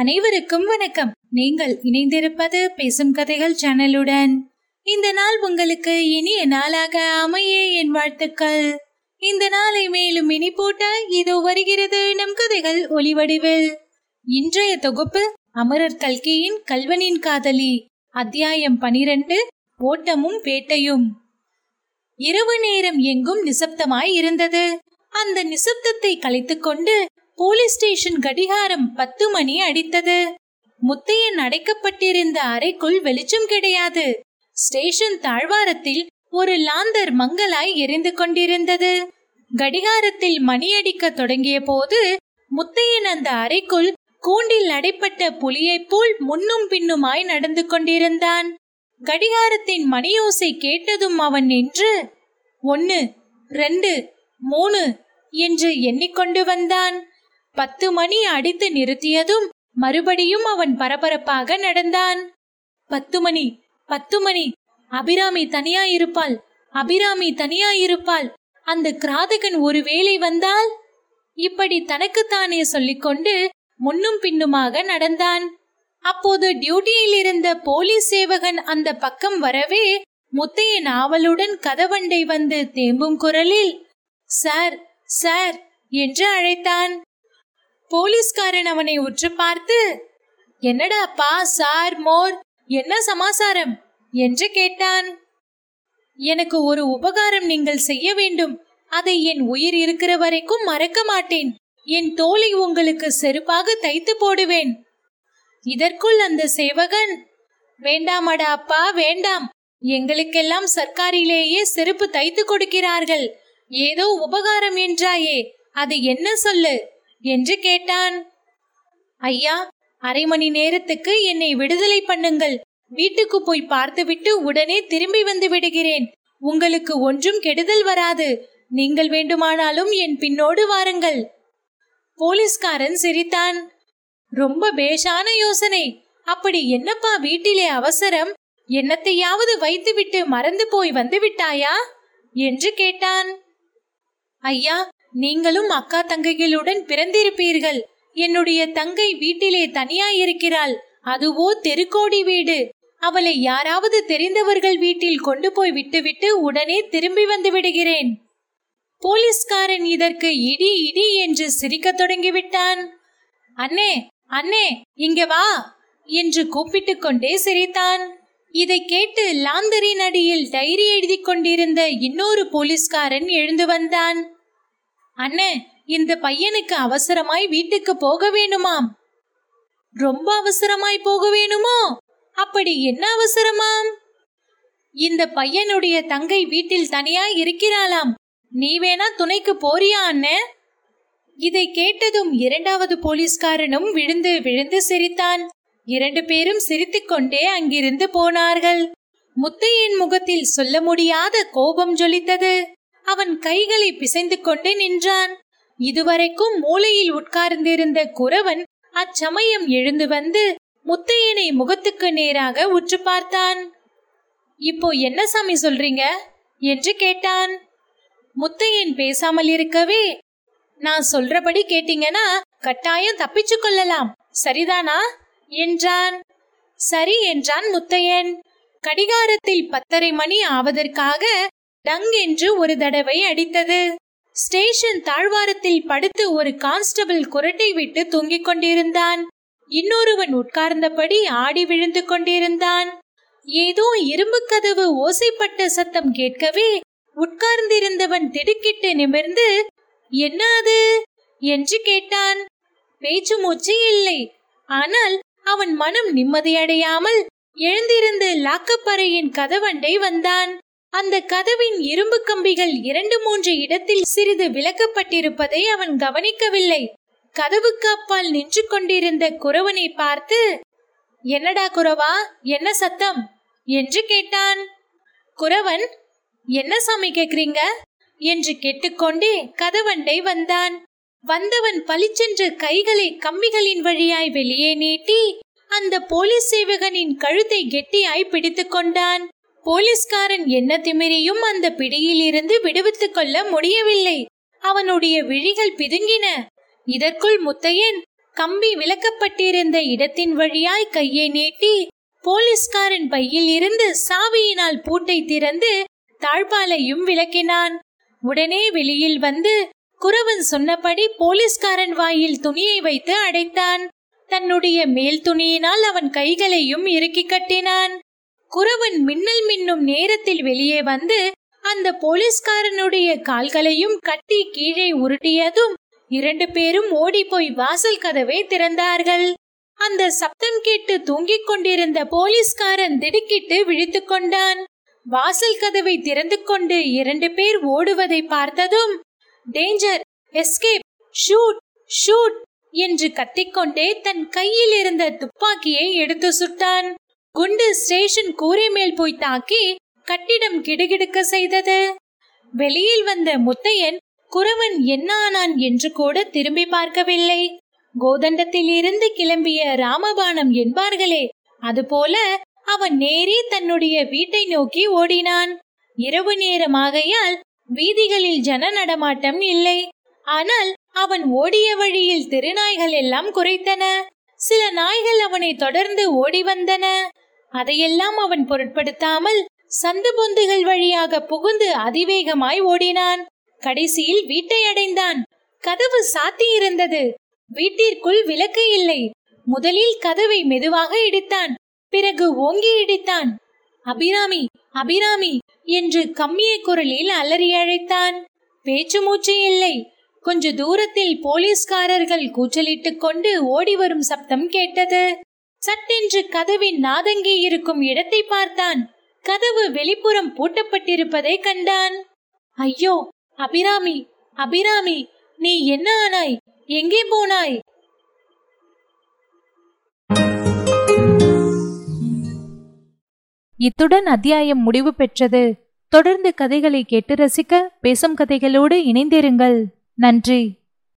அனைவருக்கும் வணக்கம். நீங்கள் இணைந்திருப்பது பேசும் கதைகள் சேனலுடன். இந்த நாள் உங்களுக்கு இனிய நாளாக அமைய என் வாழ்த்துக்கள். இந்த நாளை மேலும் இனி போட்ட இதோ வருகிறது நம் கதைகள் ஒளிவடிவில் இன்றைய தொகுப்பு அமரர் கல்கியின் கல்வனின் காதலி அத்தியாயம் பனிரெண்டு ஓட்டமும் வேட்டையும். இரவு நேரம் எங்கும் நிசப்தமாய் இருந்தது. அந்த நிசப்தத்தை கலைத்துக்கொண்டு போலீஸ் ஸ்டேஷன் கடிகாரம் பத்து மணி அடித்தது. முத்தையன் அடைக்கப்பட்டிருந்த அறைக்குள் வெளிச்சம் கிடையாது. ஸ்டேஷன் தாழ்வாரத்தில் ஒரு லாந்தர் மங்கலாய் எரிந்து கொண்டிருந்தது. கடிகாரத்தில் மணியடிக்க தொடங்கிய போது முத்தையன் அந்த அறைக்குள் கூண்டில் அடைப்பட்ட புலியைப் போல் முன்னும் பின்னுமாய் நடந்து கொண்டிருந்தான். கடிகாரத்தின் மணியோசை கேட்டதும் அவன் நின்று ஒன்னு ரெண்டு மூணு என்று எண்ணிக்கொண்டு வந்தான். பத்து மணி அடித்து நிறுத்தியதும் மறுபடியும் அவன் பரபரப்பாக நடந்தான். பத்து மணி பத்து மணி அபிராமி தனியா இருப்பாள் அபிராமி தனியா இருப்பாள் அந்த கிராதகன் ஒருவேளை வந்தால்? இப்படி தனக்குத்தானே சொல்லிக்கொண்டு முன்னும் பின்னுமாக நடந்தான். அப்போது டியூட்டியில் இருந்த போலீஸ் சேவகன் அந்த பக்கம் வரவே முத்தையன் ஆவலுடன் கதவண்டை வந்து தேம்பும் குரலில் சார் சார் என்று அழைத்தான். போலீஸ்காரன் அவனை உற்று பார்த்து என்னடாப்பா சார் மோர் என்ன சமாசாரம்? என்று கேட்டான். எனக்கு ஒரு உபகாரம் நீங்கள் செய்ய வேண்டும். அதை என் உயிர் இருக்கிற வரைக்கும் மறக்க மாட்டேன். என் தோலை உங்களுக்கு செருப்பாக தைத்து போடுவேன். இதற்குள் அந்த சேவகன் வேண்டாமடா அப்பா வேண்டாம். எங்களுக்கெல்லாம் சர்க்காரிலேயே செருப்பு தைத்து கொடுக்கிறார்கள். ஏதோ உபகாரம் என்றாயே அது என்ன சொல்லு? என்று கேட்டான். ஐயா அரை மணி நேரத்துக்கு என்னை விடுதலை பண்ணுங்கள். வீட்டுக்கு போய் பார்த்துவிட்டு உடனே திரும்பி வந்து விடுகிறேன். உங்களுக்கு ஒன்றும் கெடுதல் வராது. நீங்கள் வேண்டுமானாலும் என் பின்னோடு வாருங்கள். போலீஸ்காரன் சிரித்தான். ரொம்ப பேஷான யோசனை. அப்படி என்னப்பா வீட்டிலே அவசரம்? என்னத்தையாவது வைத்துவிட்டு மறந்து போய் வந்து விட்டாயா? என்று கேட்டான். ஐயா நீங்களும் அக்கா தங்கைகளுடன் பிறந்திருப்பீர்கள். என்னுடைய தங்கை வீட்டிலே தனியாயிருக்கிறாள். அதுவோ தெருக்கோடி வீடு. அவளை யாராவது தெரிந்தவர்கள் வீட்டில் கொண்டு போய் விட்டுவிட்டு உடனே திரும்பி வந்து விடுகிறேன். போலீஸ்காரன் இதற்கு இடி இடி என்று சிரிக்கத் தொடங்கிவிட்டான். அண்ணே அண்ணே இங்க வா என்று கூப்பிட்டுக் கொண்டே சிரித்தான். இதை கேட்டு லாந்தரின் அடியில் டைரி எழுதி கொண்டிருந்த இன்னொரு போலீஸ்காரன் எழுந்து வந்தான். அண்ணே இந்த பையனுக்கு அவசரமாய் வீட்டுக்கு போக வேணுமாம். ரொம்ப அவசரமாய் போக வேணுமோ? அப்படி என்ன அவசரமாம்? இந்த பையனுடைய தங்கை வீட்டில் தனியா இருக்கிறாளாம். நீ வேணா துணைக்கு போறியா அண்ணே? இதை கேட்டதும் இரண்டாவது போலீஸ்காரனும் விழுந்து விழுந்து சிரித்தான். இரண்டு பேரும் சிரித்துக்கொண்டே அங்கிருந்து போனார்கள். முத்தையின் முகத்தில் சொல்ல முடியாத கோபம் ஜொலித்தது. அவன் கைகளை பிசைந்து கொண்டு நின்றான். இதுவரைக்கும் மூலையில் உட்கார்ந்திருந்த குறவன் அச்சமயம் எழுந்து வந்து முத்தையனை முகத்துக்கு நேராக உற்று பார்த்தான். இப்போ என்ன சாமி சொல்றீங்க? என்று கேட்டான். முத்தையன் பேசாமல் இருக்கவே நான் சொல்றபடி கேட்டீங்கன்னா கட்டாயம் தப்பிச்சு கொள்ளலாம். சரிதானா? என்றான். சரி என்றான் முத்தையன். கடிகாரத்தில் பத்தரை மணி ஆவதற்காக டங் என்று ஒரு தடவை அடித்தது. ஸ்டேஷன் தாழ்வாரத்தில் படுத்து ஒரு கான்ஸ்டபிள் குரட்டை விட்டு தூங்கிக் கொண்டிருந்தான். இன்னொருவன் உட்கார்ந்தபடி ஆடி விழுந்து கொண்டிருந்தான். ஏதோ இரும்பு கதவு ஓசைப்பட்ட சத்தம் கேட்கவே உட்கார்ந்திருந்தவன் திடுக்கிட்டு நிமிர்ந்து என்ன அது? என்று கேட்டான். பேச்சு மூச்சு இல்லை. ஆனால் அவன் மனம் நிம்மதியடையாமல் எழுந்திருந்து லாக்கப்பறையின் கதவண்டை வந்தான். அந்த கதவின் இரும்பு கம்பிகள் இரண்டு மூன்று இடத்தில் சிறிது விலக்கப்பட்டிருப்பதை அவன் கவனிக்கவில்லை. கதவுக்கு அப்பால் நின்று கொண்டிருந்த குறவனை பார்த்து என்னடா குறவா? என்ன சத்தம்? என்று கேட்டான். குறவன் என்ன சாமி கேக்குறீங்க? என்று கேட்டுக்கொண்டே கதவண்டை வந்தான். வந்தவன் பளிச்சென்று கைகளை கம்பிகளின் வழியாய் வெளியே நீட்டி அந்த போலீஸ் சேவகனின் கழுத்தை கெட்டியாய் பிடித்து கொண்டான். போலீஸ்காரன் என்ன திமிரியும் அந்த பிடியிலிருந்து விடுவித்துக் கொள்ள முடியவில்லை. அவனுடைய விழிகள் பிதுங்கின. இதற்குள் முத்தையன் கம்பி விளக்கப்பட்டிருந்த இடத்தின் வழியாய் கையை நீட்டி போலீஸ்காரன் பையில் இருந்து சாவியினால் பூட்டை திறந்து தாழ்பாலையும் விளக்கினான். உடனே வெளியில் வந்து குறவன் சொன்னபடி போலீஸ்காரன் வாயில் துணியை வைத்து அடைத்தான். தன்னுடைய மேல் துணியினால் அவன் கைகளையும் இறுக்கி கட்டினான். குறவன் மின்னல் மின்னும் நேரத்தில் வெளியே வந்து அந்த போலீஸ்காரனுடைய கால்களையும் கட்டி கீழே உருட்டியதும் இரண்டு பேரும் ஓடிப்போய் வாசல் கதவை திறந்தார்கள். அந்த சப்தம் கேட்டு தூங்கிக் கொண்டிருந்த போலீஸ்காரன் திடுக்கிட்டு விழித்துக் கொண்டான். வாசல் கதவை திறந்து கொண்டு இரண்டு பேர் ஓடுவதை பார்த்ததும் டேஞ்சர் எஸ்கேப் ஷூட் ஷூட் என்று கத்திக்கொண்டே தன் கையில் இருந்த துப்பாக்கியை எடுத்து சுட்டான். குண்டு ஸ்டேஷன் கூரை மேல் போய் தாக்கி கட்டிடம் கிடுகிடுக்க செய்தது. வெளியில் வந்த முத்தையன் குறவன் என்ன ஆனான் என்று கூட திரும்பி பார்க்கவில்லை. கோதண்டத்தில் இருந்து கிளம்பிய ராமபாணம் என்பார்களே அதுபோல அவன் நேரே தன்னுடைய வீட்டை நோக்கி ஓடினான். இரவு நேரமாகையால் வீதிகளில் ஜன நடமாட்டம் இல்லை. ஆனால் அவன் ஓடிய வழியில் திருநாய்கள் எல்லாம் குறைத்தன சில நாய்கள் அவனை தொடர்ந்து ஓடி வந்தன. அதையெல்லாம் அவன் பொருட்படுத்தாமல் சந்து பொந்துகள் வழியாக புகுந்து அதிவேகமாய் ஓடினான். கடைசியில் வீட்டை அடைந்தான். கதவு சாத்தியிருந்தது. வீட்டிற்குள் விளக்கு இல்லை. முதலில் கதவை மெதுவாக இடித்தான். பிறகு ஓங்கி இடித்தான். அபிராமி அபிராமி என்று கம்மிய குரலில் அலறி அழைத்தான். பேச்சு மூச்சு இல்லை. கொஞ்ச தூரத்தில் போலீஸ்காரர்கள் கூச்சலிட்டுக் கொண்டு ஓடி வரும் சப்தம் கேட்டது. சட்டென்று கதவின் நாதங்கி இருக்கும் இடத்தை பார்த்தான். கதவு வெளிப்புறம் பூட்டப்பட்டிருப்பதை கண்டான். ஐயோ அபிராமி அபிராமி நீ என்ன ஆனாய்? எங்கே போனாய்? இத்துடன் அத்தியாயம் முடிவு பெற்றது. தொடர்ந்து கதைகளை கேட்டு ரசிக்க பேசும் கதைகளோடு இணைந்திருங்கள். நன்றி.